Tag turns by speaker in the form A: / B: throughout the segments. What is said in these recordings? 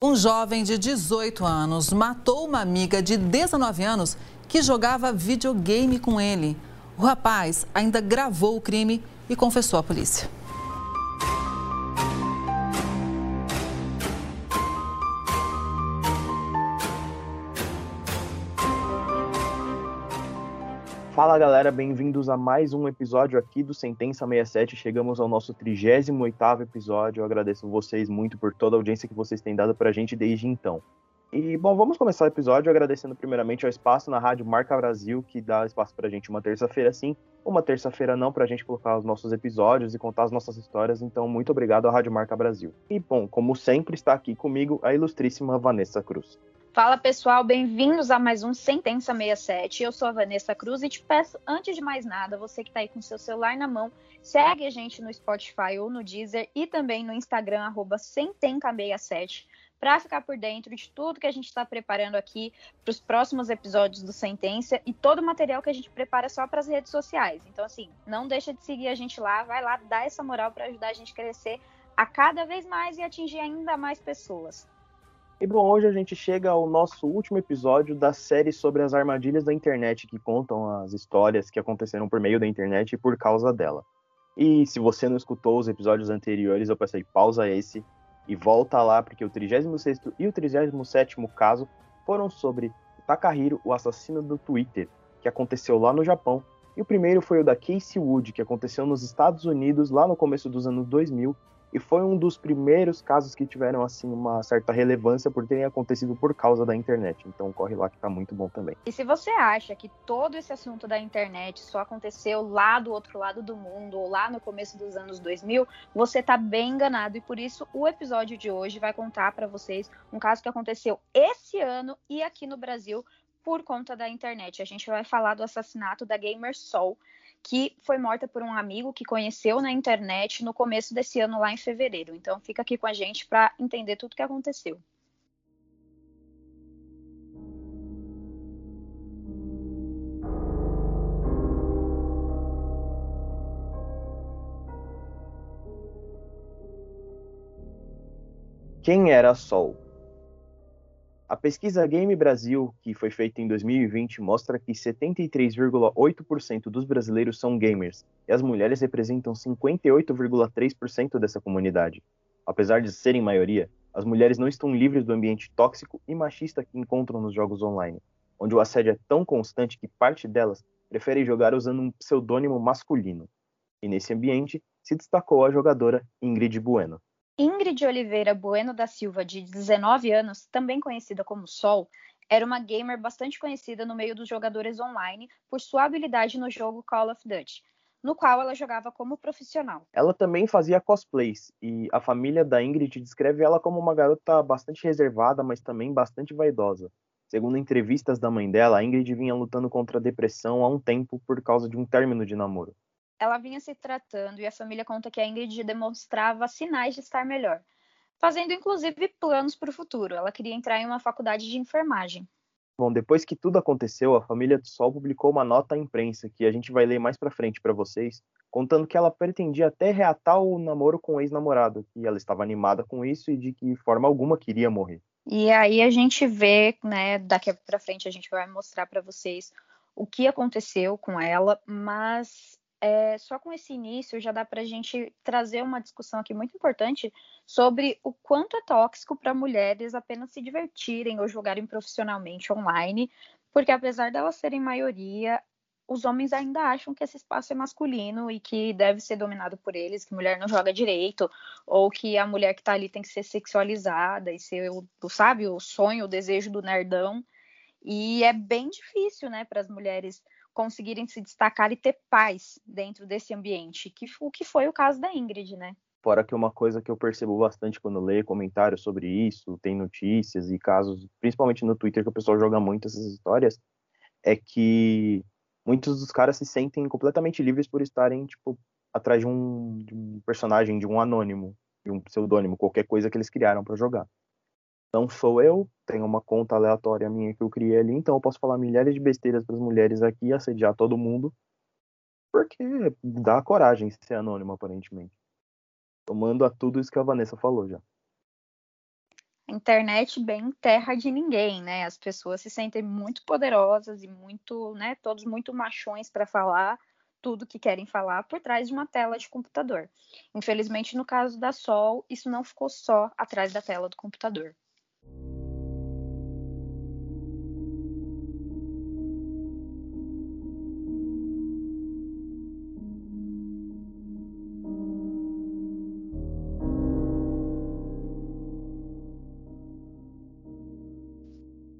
A: Um jovem de 18 anos matou uma amiga de 19 anos que jogava videogame com ele. O rapaz ainda gravou o crime e confessou à polícia.
B: Fala galera, bem-vindos a mais um episódio aqui do Sentença 67. Chegamos ao nosso 38 episódio. Eu agradeço vocês muito por toda a audiência que vocês têm dado pra gente desde então. E bom, vamos começar o episódio agradecendo primeiramente ao espaço na Rádio Marca Brasil, que dá espaço pra gente uma terça-feira sim, uma terça-feira não, pra gente colocar os nossos episódios e contar as nossas histórias. Então, muito obrigado à Rádio Marca Brasil. E bom, como sempre, está aqui comigo a ilustríssima Vanessa Cruz.
C: Fala pessoal, bem-vindos a mais um Sentença 67. Eu sou a Vanessa Cruz e te peço, antes de mais nada, você que está aí com seu celular na mão, segue a gente no Spotify ou no Deezer e também no Instagram, arroba Sentenca67, para ficar por dentro de tudo que a gente está preparando aqui para os próximos episódios do Sentença e todo o material que a gente prepara só para as redes sociais. Então, assim, não deixa de seguir a gente lá, vai lá, dá essa moral para ajudar a gente a crescer a cada vez mais e atingir ainda mais pessoas.
B: E bom, hoje a gente chega ao nosso último episódio da série sobre as armadilhas da internet que contam as histórias que aconteceram por meio da internet e por causa dela. E se você não escutou os episódios anteriores, eu passei pausa esse e volta lá, porque o 36 e o 37 caso foram sobre Takahiro, o assassino do Twitter, que aconteceu lá no Japão. E o primeiro foi o da Casey Wood, que aconteceu nos Estados Unidos lá no começo dos anos 2000 e foi um dos primeiros casos que tiveram assim uma certa relevância por terem acontecido por causa da internet. Então corre lá que tá muito bom também.
C: E se você acha que todo esse assunto da internet só aconteceu lá do outro lado do mundo ou lá no começo dos anos 2000, você tá bem enganado e por isso o episódio de hoje vai contar para vocês um caso que aconteceu esse ano e aqui no Brasil por conta da internet. A gente vai falar do assassinato da gamer Sol, que foi morta por um amigo que conheceu na internet no começo desse ano, lá em fevereiro. Então, fica aqui com a gente para entender tudo o que aconteceu.
B: Quem era Sol? A pesquisa Game Brasil, que foi feita em 2020, mostra que 73,8% dos brasileiros são gamers e as mulheres representam 58,3% dessa comunidade. Apesar de serem maioria, as mulheres não estão livres do ambiente tóxico e machista que encontram nos jogos online, onde o assédio é tão constante que parte delas preferem jogar usando um pseudônimo masculino. E nesse ambiente se destacou a jogadora Ingrid Bueno.
C: Ingrid Oliveira Bueno da Silva, de 19 anos, também conhecida como Sol, era uma gamer bastante conhecida no meio dos jogadores online por sua habilidade no jogo Call of Duty, no qual ela jogava como profissional.
B: Ela também fazia cosplays e a família da Ingrid descreve ela como uma garota bastante reservada, mas também bastante vaidosa. Segundo entrevistas da mãe dela, a Ingrid vinha lutando contra a depressão há um tempo por causa de um término de namoro
C: ela vinha se tratando e a família conta que a Ingrid demonstrava sinais de estar melhor, fazendo inclusive planos para o futuro. Ela queria entrar em uma faculdade de enfermagem.
B: Bom, depois que tudo aconteceu, a família do Sol publicou uma nota à imprensa que a gente vai ler mais para frente para vocês, contando que ela pretendia até reatar o namoro com o ex-namorado, que ela estava animada com isso e de que forma alguma queria morrer.
C: E aí a gente vê, né, daqui para frente a gente vai mostrar para vocês o que aconteceu com ela, mas é, só com esse início já dá para a gente trazer uma discussão aqui muito importante sobre o quanto é tóxico para mulheres apenas se divertirem ou jogarem profissionalmente online, porque apesar delas serem maioria, os homens ainda acham que esse espaço é masculino e que deve ser dominado por eles, que mulher não joga direito, ou que a mulher que está ali tem que ser sexualizada e ser, o, sabe, o sonho, o desejo do nerdão. E é bem difícil, né, para as mulheres conseguirem se destacar e ter paz dentro desse ambiente, que o que foi o caso da Ingrid, né?
B: Fora que uma coisa que eu percebo bastante quando leio comentários sobre isso, tem notícias e casos, principalmente no Twitter, que o pessoal joga muito essas histórias, é que muitos dos caras se sentem completamente livres por estarem, tipo, atrás de um, de um personagem, de um anônimo, de um pseudônimo, qualquer coisa que eles criaram para jogar não sou eu, tenho uma conta aleatória minha que eu criei ali, então eu posso falar milhares de besteiras para as mulheres aqui, assediar todo mundo, porque dá coragem ser anônimo, aparentemente. Tomando a tudo isso que a Vanessa falou já.
C: Internet bem terra de ninguém, né? As pessoas se sentem muito poderosas e muito, né, todos muito machões para falar tudo que querem falar por trás de uma tela de computador. Infelizmente, no caso da Sol, isso não ficou só atrás da tela do computador.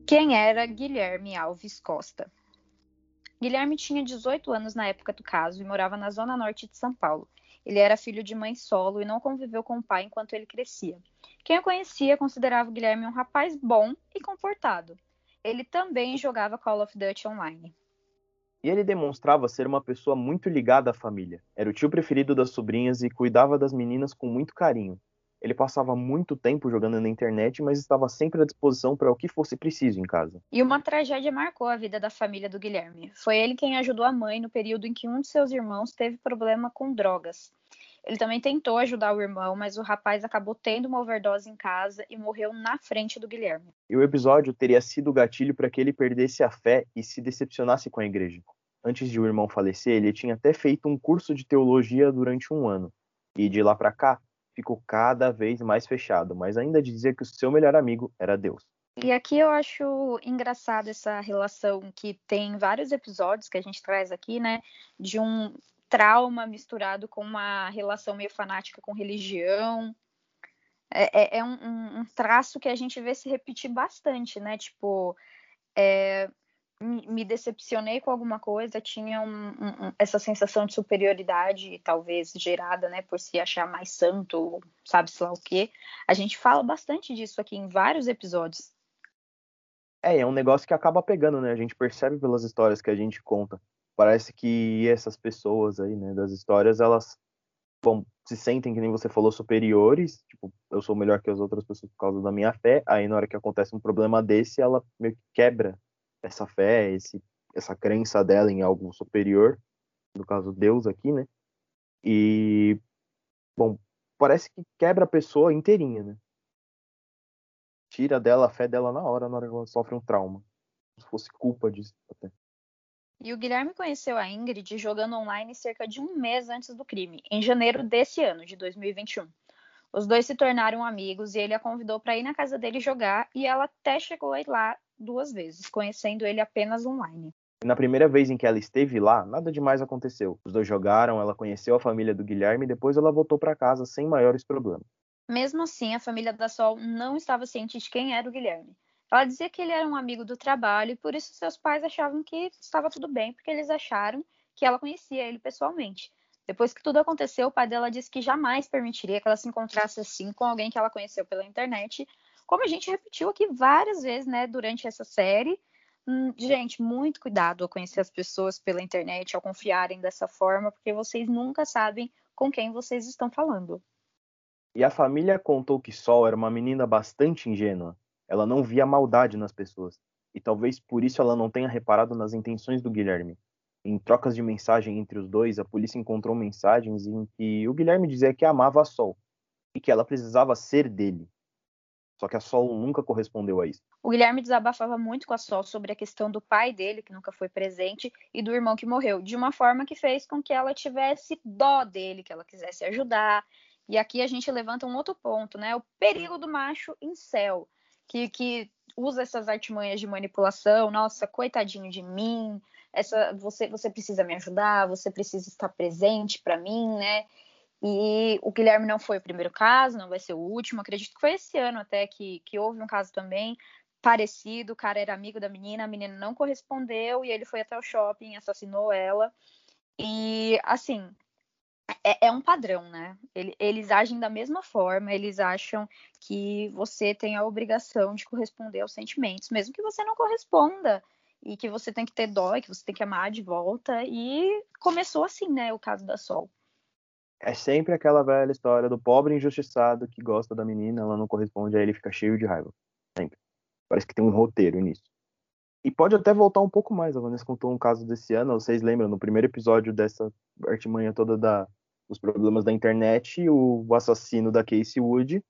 C: Quem era Guilherme Alves Costa? Guilherme tinha 18 anos na época do caso e morava na zona norte de São Paulo. Ele era filho de mãe solo e não conviveu com o pai enquanto ele crescia. Quem o conhecia considerava o Guilherme um rapaz bom e comportado. Ele também jogava Call of Duty online.
B: E ele demonstrava ser uma pessoa muito ligada à família. Era o tio preferido das sobrinhas e cuidava das meninas com muito carinho. Ele passava muito tempo jogando na internet, mas estava sempre à disposição para o que fosse preciso em casa.
C: E uma tragédia marcou a vida da família do Guilherme. Foi ele quem ajudou a mãe no período em que um de seus irmãos teve problema com drogas. Ele também tentou ajudar o irmão, mas o rapaz acabou tendo uma overdose em casa e morreu na frente do Guilherme.
B: E o episódio teria sido o gatilho para que ele perdesse a fé e se decepcionasse com a igreja. Antes de o irmão falecer, ele tinha até feito um curso de teologia durante um ano. E de lá para cá, ficou cada vez mais fechado, mas ainda dizia que o seu melhor amigo era Deus.
C: E aqui eu acho engraçado essa relação que tem vários episódios que a gente traz aqui, né? De um trauma misturado com uma relação meio fanática com religião. É, é, é um, um, traço que a gente vê se repetir bastante, né? Tipo, é, me decepcionei com alguma coisa, tinha um, um, essa sensação de superioridade, talvez gerada, né, por se achar mais santo, sabe-se lá o quê. A gente fala bastante disso aqui em vários episódios.
B: É, é um negócio que acaba pegando, né? A gente percebe pelas histórias que a gente conta. Parece que essas pessoas aí, né, das histórias, elas bom, se sentem, que nem você falou, superiores. Tipo, eu sou melhor que as outras pessoas por causa da minha fé. Aí, na hora que acontece um problema desse, ela meio que quebra essa fé, esse, essa crença dela em algo superior, no caso Deus aqui, né? E bom, parece que quebra a pessoa inteirinha, né? Tira dela a fé dela na hora, na hora que ela sofre um trauma. Se fosse culpa disso até.
C: E o Guilherme conheceu a Ingrid jogando online cerca de um mês antes do crime, em janeiro desse ano, de 2021. Os dois se tornaram amigos e ele a convidou para ir na casa dele jogar e ela até chegou a ir lá duas vezes, conhecendo ele apenas online.
B: Na primeira vez em que ela esteve lá, nada demais aconteceu. Os dois jogaram, ela conheceu a família do Guilherme e depois ela voltou para casa sem maiores problemas.
C: Mesmo assim, a família da Sol não estava ciente de quem era o Guilherme. Ela dizia que ele era um amigo do trabalho e por isso seus pais achavam que estava tudo bem, porque eles acharam que ela conhecia ele pessoalmente. Depois que tudo aconteceu, o pai dela disse que jamais permitiria que ela se encontrasse assim com alguém que ela conheceu pela internet, como a gente repetiu aqui várias vezes, né, durante essa série. Hum, gente, muito cuidado ao conhecer as pessoas pela internet, ao confiarem dessa forma, porque vocês nunca sabem com quem vocês estão falando.
B: E a família contou que Sol era uma menina bastante ingênua. Ela não via maldade nas pessoas. E talvez por isso ela não tenha reparado nas intenções do Guilherme. Em trocas de mensagem entre os dois, a polícia encontrou mensagens em que o Guilherme dizia que amava a Sol e que ela precisava ser dele. Só que a Sol nunca correspondeu a isso.
C: O Guilherme desabafava muito com a Sol sobre a questão do pai dele, que nunca foi presente, e do irmão que morreu, de uma forma que fez com que ela tivesse dó dele, que ela quisesse ajudar. E aqui a gente levanta um outro ponto, né? O perigo do macho em céu, que, que usa essas artimanhas de manipulação. Nossa, coitadinho de mim. Essa, você, você precisa me ajudar, você precisa estar presente para mim, né? E o Guilherme não foi o primeiro caso, não vai ser o último. Acredito que foi esse ano até que, que houve um caso também parecido. O cara era amigo da menina, a menina não correspondeu e ele foi até o shopping, assassinou ela. E assim, é, é um padrão, né? Ele, eles agem da mesma forma, eles acham que você tem a obrigação de corresponder aos sentimentos, mesmo que você não corresponda e que você tem que ter dó, que você tem que amar de volta. E começou assim, né? O caso da Sol
B: é sempre aquela velha história do pobre injustiçado que gosta da menina, ela não corresponde a ele fica cheio de raiva. Sempre. Parece que tem um roteiro nisso. E pode até voltar um pouco mais. A Vanessa contou um caso desse ano. Vocês lembram, no primeiro episódio dessa artimanha toda da, dos problemas da internet, o assassino da Casey Wood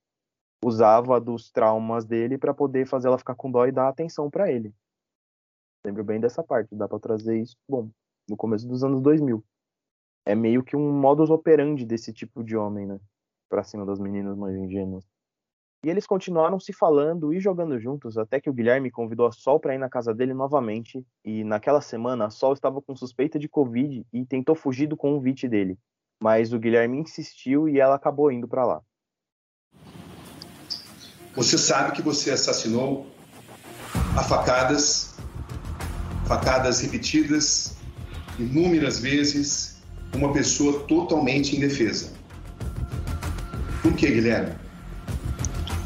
B: usava dos traumas dele para poder fazer ela ficar com dó e dar atenção para ele. Lembro bem dessa parte, dá para trazer isso, bom, no começo dos anos 2000. É meio que um modus operandi desse tipo de homem, né? Pra cima das meninas mais ingênuas. E eles continuaram se falando e jogando juntos até que o Guilherme convidou a Sol para ir na casa dele novamente. E naquela semana a Sol estava com suspeita de Covid e tentou fugir do convite dele. Mas o Guilherme insistiu e ela acabou indo para lá.
D: Você sabe que você assassinou a facadas, facadas repetidas, inúmeras vezes, uma pessoa totalmente indefesa. Por que, Guilherme?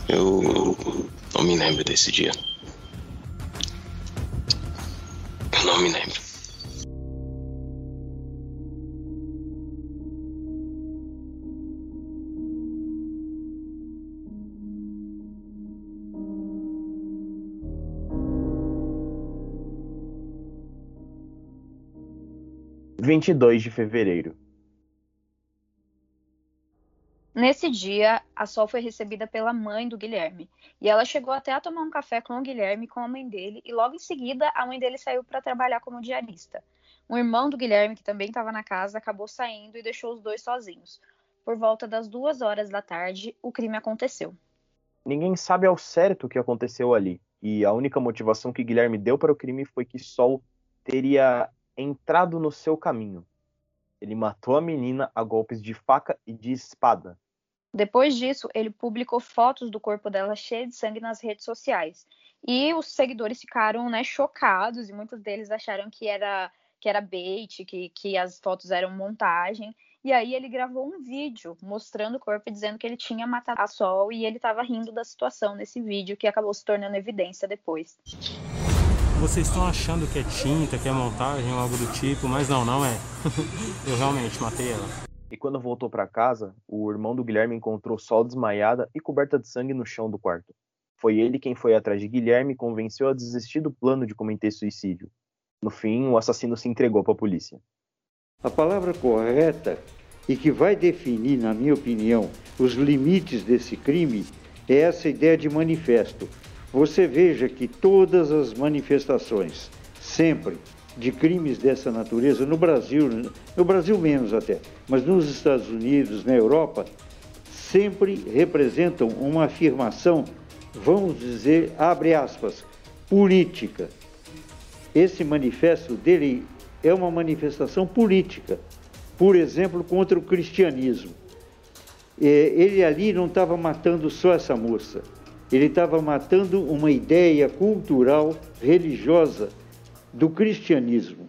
E: Eu não me lembro desse dia. Eu não me lembro.
B: Vinte e dois de fevereiro.
C: Nesse dia, a Sol foi recebida pela mãe do Guilherme. E ela chegou até a tomar um café com o Guilherme com a mãe dele. E logo em seguida, a mãe dele saiu para trabalhar como diarista. Um irmão do Guilherme, que também estava na casa, acabou saindo e deixou os dois sozinhos. Por volta das duas horas da tarde, o crime aconteceu.
B: Ninguém sabe ao certo o que aconteceu ali. E a única motivação que Guilherme deu para o crime foi que Sol teria entrado no seu caminho. Ele matou a menina a golpes de faca e de espada.
C: Depois disso, ele publicou fotos do corpo dela cheio de sangue nas redes sociais. E os seguidores ficaram né, chocados e muitos deles acharam que era, que era bait, que, que as fotos eram montagem. E aí ele gravou um vídeo mostrando o corpo e dizendo que ele tinha matado a Sol e ele estava rindo da situação nesse vídeo que acabou se tornando evidência depois.
F: Vocês estão achando que é tinta, que é montagem ou algo do tipo, mas não, não é. Eu realmente matei ela.
B: E quando voltou para casa, o irmão do Guilherme encontrou Sol desmaiada e coberta de sangue no chão do quarto. Foi ele quem foi atrás de Guilherme e convenceu a desistir do plano de cometer suicídio. No fim, o assassino se entregou para a polícia.
G: A palavra correta e que vai definir, na minha opinião, os limites desse crime é essa ideia de manifesto. Você veja que todas as manifestações, sempre, de crimes dessa natureza no Brasil, no Brasil menos até, mas nos Estados Unidos, na Europa, sempre representam uma afirmação, vamos dizer, abre aspas, política. Esse manifesto dele é uma manifestação política, por exemplo, contra o cristianismo. É, ele ali não estava matando só essa moça, ele estava matando uma ideia cultural, religiosa do cristianismo.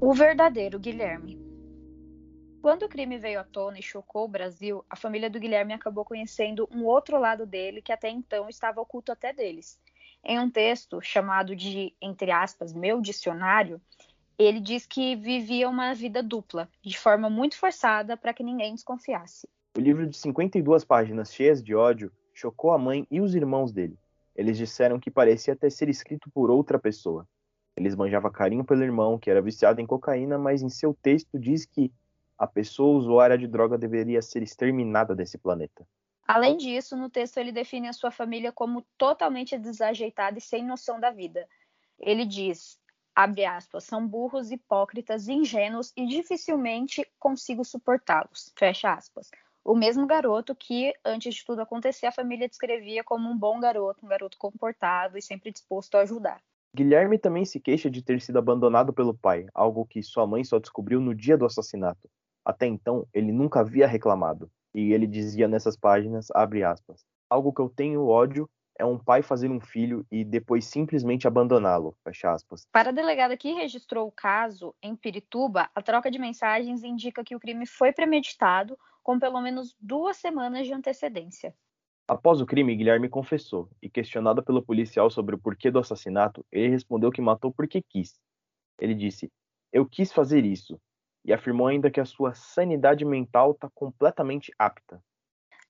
C: O verdadeiro Guilherme. Quando o crime veio à tona e chocou o Brasil, a família do Guilherme acabou conhecendo um outro lado dele que até então estava oculto até deles. Em um texto chamado de, entre aspas, meu dicionário, ele diz que vivia uma vida dupla, de forma muito forçada para que ninguém desconfiasse.
B: O livro de 52 páginas cheias de ódio chocou a mãe e os irmãos dele. Eles disseram que parecia até ser escrito por outra pessoa. Eles manjavam carinho pelo irmão, que era viciado em cocaína, mas em seu texto diz que a pessoa usuária de droga deveria ser exterminada desse planeta.
C: Além disso, no texto ele define a sua família como totalmente desajeitada e sem noção da vida. Ele diz: abre aspas, são burros, hipócritas, ingênuos e dificilmente consigo suportá-los, fecha aspas. O mesmo garoto que, antes de tudo acontecer, a família descrevia como um bom garoto, um garoto comportado e sempre disposto a ajudar.
B: Guilherme também se queixa de ter sido abandonado pelo pai, algo que sua mãe só descobriu no dia do assassinato. Até então, ele nunca havia reclamado. E ele dizia nessas páginas, abre aspas, algo que eu tenho ódio é um pai fazer um filho e depois simplesmente abandoná-lo. Fecha aspas.
C: Para a delegada que registrou o caso em Pirituba, a troca de mensagens indica que o crime foi premeditado com pelo menos duas semanas de antecedência.
B: Após o crime, Guilherme confessou e, questionado pelo policial sobre o porquê do assassinato, ele respondeu que matou porque quis. Ele disse: Eu quis fazer isso, e afirmou ainda que a sua sanidade mental está completamente apta.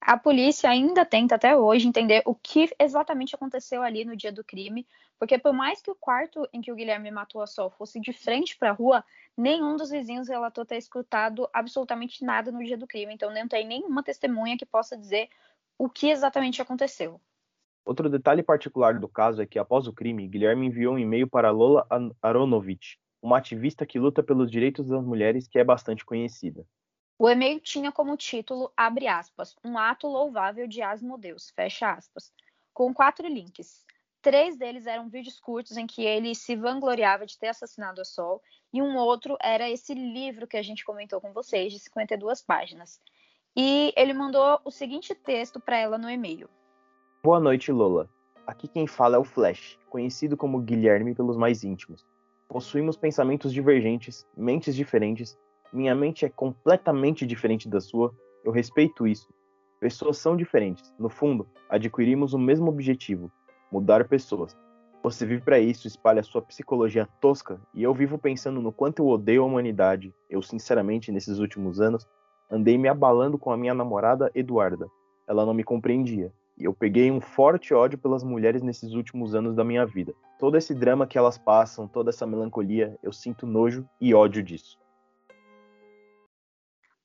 C: A polícia ainda tenta até hoje entender o que exatamente aconteceu ali no dia do crime, porque por mais que o quarto em que o Guilherme matou a Sol fosse de frente para a rua, nenhum dos vizinhos relatou ter escutado absolutamente nada no dia do crime, então não tem nenhuma testemunha que possa dizer o que exatamente aconteceu.
B: Outro detalhe particular do caso é que após o crime, Guilherme enviou um e-mail para Lola Aronovich, uma ativista que luta pelos direitos das mulheres que é bastante conhecida.
C: O e-mail tinha como título, abre aspas, um ato louvável de Asmodeus, fecha aspas, com quatro links. Três deles eram vídeos curtos em que ele se vangloriava de ter assassinado a Sol, e um outro era esse livro que a gente comentou com vocês, de 52 páginas. E ele mandou o seguinte texto para ela no e-mail:
B: Boa noite, Lola. Aqui quem fala é o Flash, conhecido como Guilherme pelos mais íntimos. Possuímos pensamentos divergentes, mentes diferentes minha mente é completamente diferente da sua, eu respeito isso. Pessoas são diferentes. No fundo, adquirimos o mesmo objetivo: mudar pessoas. Você vive para isso, espalha sua psicologia tosca, e eu vivo pensando no quanto eu odeio a humanidade. Eu, sinceramente, nesses últimos anos, andei me abalando com a minha namorada Eduarda. Ela não me compreendia, eu peguei um forte ódio pelas mulheres nesses últimos anos da minha vida. Todo esse drama que elas passam, toda essa melancolia, eu sinto nojo e ódio disso.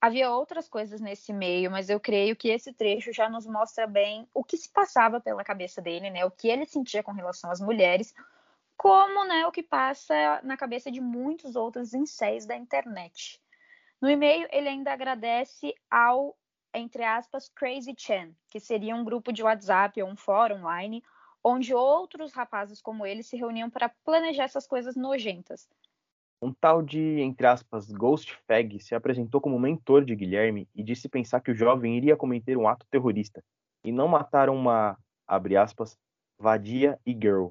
C: Havia outras coisas nesse meio, mas eu creio que esse trecho já nos mostra bem o que se passava pela cabeça dele, né? O que ele sentia com relação às mulheres, como, né, o que passa na cabeça de muitos outros incéis da internet. No e-mail, ele ainda agradece ao, entre aspas, Crazy Chan, que seria um grupo de WhatsApp ou um fórum online, onde outros rapazes como ele se reuniam para planejar essas coisas nojentas.
B: Um tal de, entre aspas, Ghost Fag se apresentou como mentor de Guilherme e disse pensar que o jovem iria cometer um ato terrorista e não matar uma, abre aspas, vadia e girl,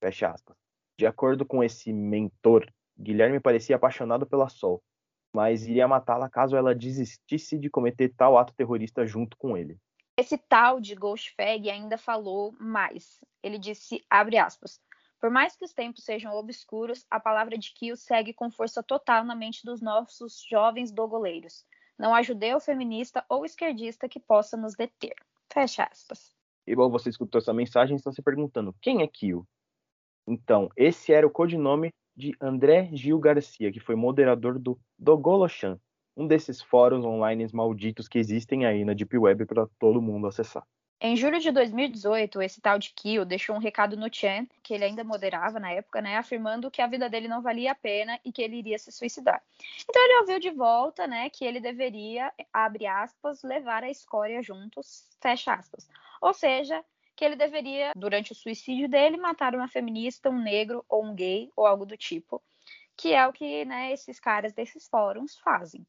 B: fecha aspas. De acordo com esse mentor, Guilherme parecia apaixonado pela Sol, mas iria matá-la caso ela desistisse de cometer tal ato terrorista junto com ele.
C: Esse tal de Ghost Fag ainda falou mais. Ele disse, abre aspas, por mais que os tempos sejam obscuros, a palavra de Kio segue com força total na mente dos nossos jovens dogoleiros. Não há judeu, feminista ou esquerdista que possa nos deter. Fecha aspas.
B: Igual você escutou essa mensagem, está se perguntando quem é Kio? Então, esse era o codinome de André Gil Garcia, que foi moderador do Dogolochan, um desses fóruns online malditos que existem aí na Deep Web para todo mundo acessar.
C: Em julho de 2018, esse tal de Kyo deixou um recado no Chan, que ele ainda moderava na época, né, afirmando que a vida dele não valia a pena e que ele iria se suicidar. Então ele ouviu de volta, né, que ele deveria, abre aspas, levar a escória juntos, fecha aspas. Ou seja, que ele deveria, durante o suicídio dele, matar uma feminista, um negro ou um gay ou algo do tipo, que é o que, né, esses caras desses fóruns fazem.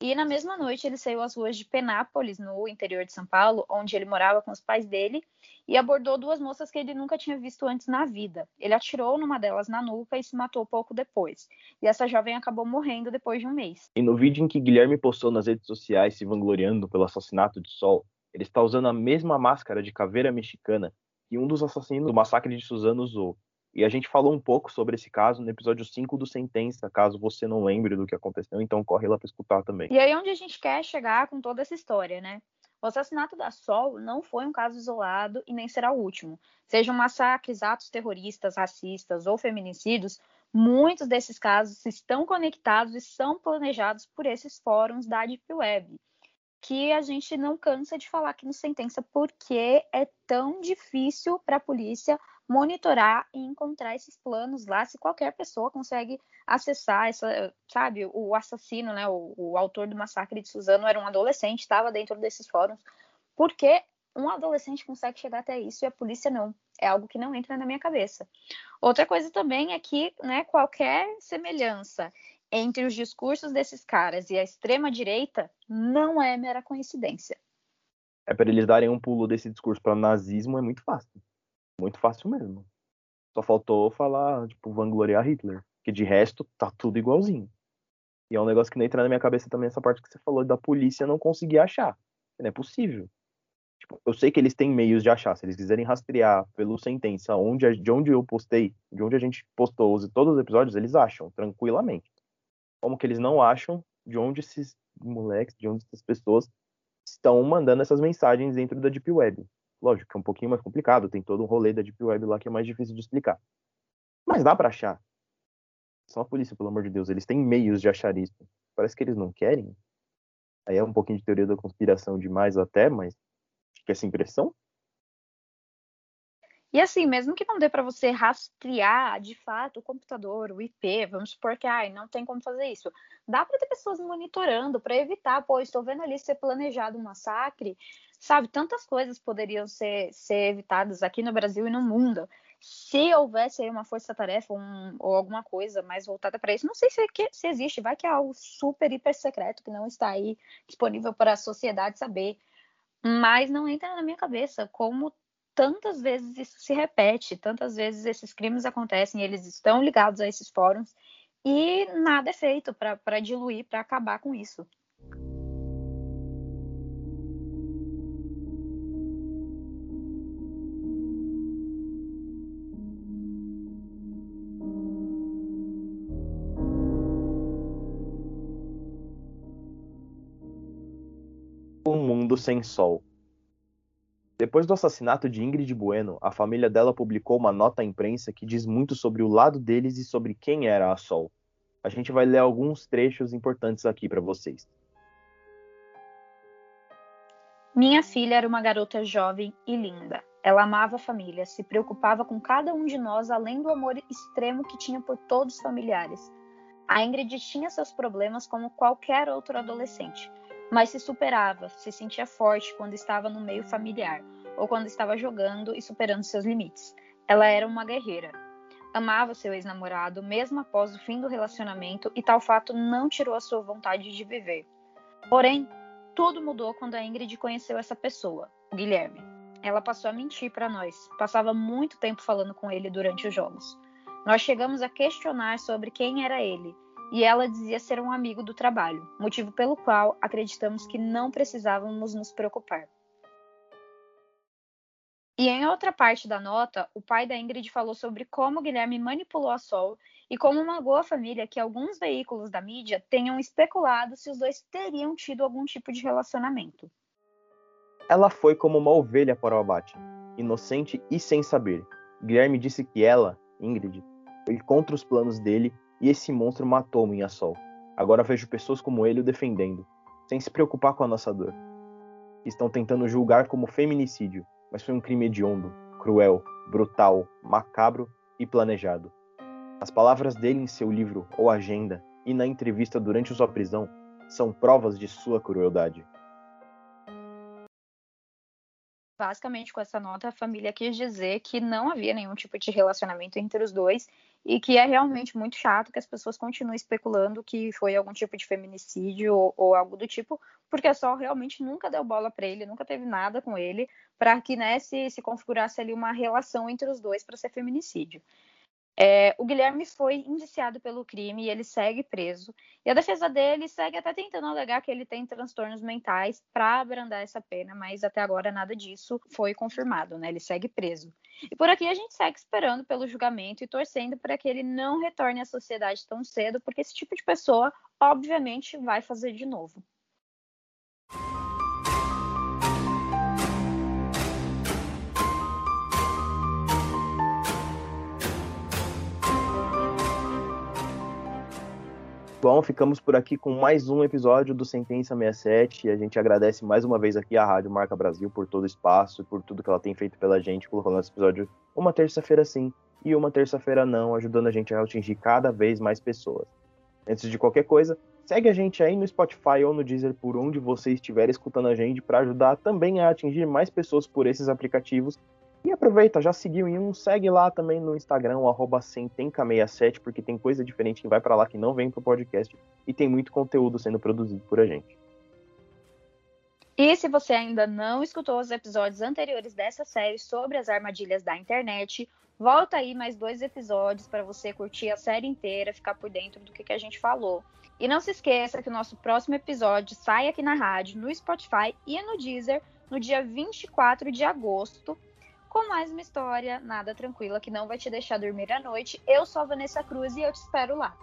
C: E na mesma noite ele saiu às ruas de Penápolis, no interior de São Paulo, onde ele morava com os pais dele, e abordou duas moças que ele nunca tinha visto antes na vida. Ele atirou numa delas na nuca e se matou pouco depois. E essa jovem acabou morrendo depois de um mês.
B: E no vídeo em que Guilherme postou nas redes sociais se vangloriando pelo assassinato de Sol, ele está usando a mesma máscara de caveira mexicana que um dos assassinos do massacre de Suzano usou. E a gente falou um pouco sobre esse caso no episódio 5 do Sentença, caso você não lembre do que aconteceu, então corre lá para escutar também.
C: E aí onde a gente quer chegar com toda essa história, né? O assassinato da Sol não foi um caso isolado e nem será o último. Sejam massacres, atos terroristas, racistas ou feminicídios, muitos desses casos estão conectados e são planejados por esses fóruns da Deep Web, que a gente não cansa de falar aqui no Sentença porque é tão difícil para a polícia monitorar e encontrar esses planos lá, se qualquer pessoa consegue acessar essa, sabe, o assassino, né, o, o autor do massacre de Suzano era um adolescente, estava dentro desses fóruns, porque um adolescente consegue chegar até isso e a polícia não. É algo que não entra na minha cabeça. Outra coisa também é que, né, qualquer semelhança entre os discursos desses caras e a extrema direita não é mera coincidência.
B: É para eles darem um pulo desse discurso para nazismo é muito fácil. Muito fácil mesmo. Só faltou falar, tipo, vangloriar Hitler. Que de resto, tá tudo igualzinho. E é um negócio que não entra na minha cabeça também essa parte que você falou da polícia não conseguir achar. Não é possível. Tipo, eu sei que eles têm meios de achar. Se eles quiserem rastrear pelo sentença onde, de onde eu postei, de onde a gente postou todos os episódios, eles acham, tranquilamente. Como que eles não acham de onde esses moleques, de onde essas pessoas estão mandando essas mensagens dentro da Deep Web. Lógico que é um pouquinho mais complicado, tem todo um rolê da Deep Web lá que é mais difícil de explicar. Mas dá para achar. Só a polícia, pelo amor de Deus, eles têm meios de achar isso. Parece que eles não querem. Aí é um pouquinho de teoria da conspiração demais até, mas fica essa impressão.
C: E assim, mesmo que não dê para você rastrear de fato o computador, o IP, vamos supor que ai, não tem como fazer isso. Dá para ter pessoas monitorando para evitar, pô, estou vendo ali ser planejado um massacre, sabe? Tantas coisas poderiam ser, ser evitadas aqui no Brasil e no mundo. Se houvesse aí uma força-tarefa um, ou alguma coisa mais voltada para isso, não sei se, se existe, vai que é algo super, hiper secreto que não está aí disponível para a sociedade saber. Mas não entra na minha cabeça como tantas vezes isso se repete, tantas vezes esses crimes acontecem, eles estão ligados a esses fóruns e nada é feito para diluir, para acabar com isso.
B: Um mundo sem sol. Depois do assassinato de Ingrid Bueno, a família dela publicou uma nota à imprensa que diz muito sobre o lado deles e sobre quem era a Sol. A gente vai ler alguns trechos importantes aqui para vocês.
C: Minha filha era uma garota jovem e linda. Ela amava a família, se preocupava com cada um de nós além do amor extremo que tinha por todos os familiares. A Ingrid tinha seus problemas como qualquer outro adolescente, mas se superava, se sentia forte quando estava no meio familiar ou quando estava jogando e superando seus limites. Ela era uma guerreira. Amava seu ex-namorado mesmo após o fim do relacionamento e tal fato não tirou a sua vontade de viver. Porém, tudo mudou quando a Ingrid conheceu essa pessoa, o Guilherme. Ela passou a mentir para nós, passava muito tempo falando com ele durante os jogos. Nós chegamos a questionar sobre quem era ele e ela dizia ser um amigo do trabalho, motivo pelo qual acreditamos que não precisávamos nos preocupar. E em outra parte da nota, o pai da Ingrid falou sobre como Guilherme manipulou a Sol e como magoou a família que alguns veículos da mídia tenham especulado se os dois teriam tido algum tipo de relacionamento.
B: Ela foi como uma ovelha para o abate, inocente e sem saber. Guilherme disse que ela, Ingrid, foi contra os planos dele e esse monstro matou minha Sol. Agora vejo pessoas como ele o defendendo, sem se preocupar com a nossa dor. Estão tentando julgar como feminicídio, mas foi um crime hediondo, cruel, brutal, macabro e planejado. As palavras dele em seu livro ou agenda e na entrevista durante sua prisão são provas de sua crueldade.
C: Basicamente, com essa nota, a família quis dizer que não havia nenhum tipo de relacionamento entre os dois e que é realmente muito chato que as pessoas continuem especulando que foi algum tipo de feminicídio ou, ou algo do tipo, porque a Sol realmente nunca deu bola para ele, nunca teve nada com ele, para que né, se, se configurasse ali uma relação entre os dois para ser feminicídio. É, o Guilherme foi indiciado pelo crime e ele segue preso. E a defesa dele segue até tentando alegar que ele tem transtornos mentais para abrandar essa pena, mas até agora nada disso foi confirmado, né? Ele segue preso. E por aqui a gente segue esperando pelo julgamento e torcendo para que ele não retorne à sociedade tão cedo, porque esse tipo de pessoa, obviamente, vai fazer de novo.
B: Bom, ficamos por aqui com mais um episódio do Sentença 67 e a gente agradece mais uma vez aqui à Rádio Marca Brasil por todo o espaço e por tudo que ela tem feito pela gente, colocando esse episódio uma terça-feira sim e uma terça-feira não, ajudando a gente a atingir cada vez mais pessoas. Antes de qualquer coisa, segue a gente aí no Spotify ou no Deezer por onde você estiver escutando a gente para ajudar também a atingir mais pessoas por esses aplicativos e aproveita, já seguiu em um, segue lá também no Instagram, arroba 67 porque tem coisa diferente que vai para lá que não vem pro podcast e tem muito conteúdo sendo produzido por a gente.
C: E se você ainda não escutou os episódios anteriores dessa série sobre as armadilhas da internet, volta aí mais dois episódios para você curtir a série inteira, ficar por dentro do que, que a gente falou. E não se esqueça que o nosso próximo episódio sai aqui na rádio, no Spotify e no Deezer no dia 24 de agosto com mais uma história nada tranquila que não vai te deixar dormir à noite. Eu sou a Vanessa Cruz e eu te espero lá.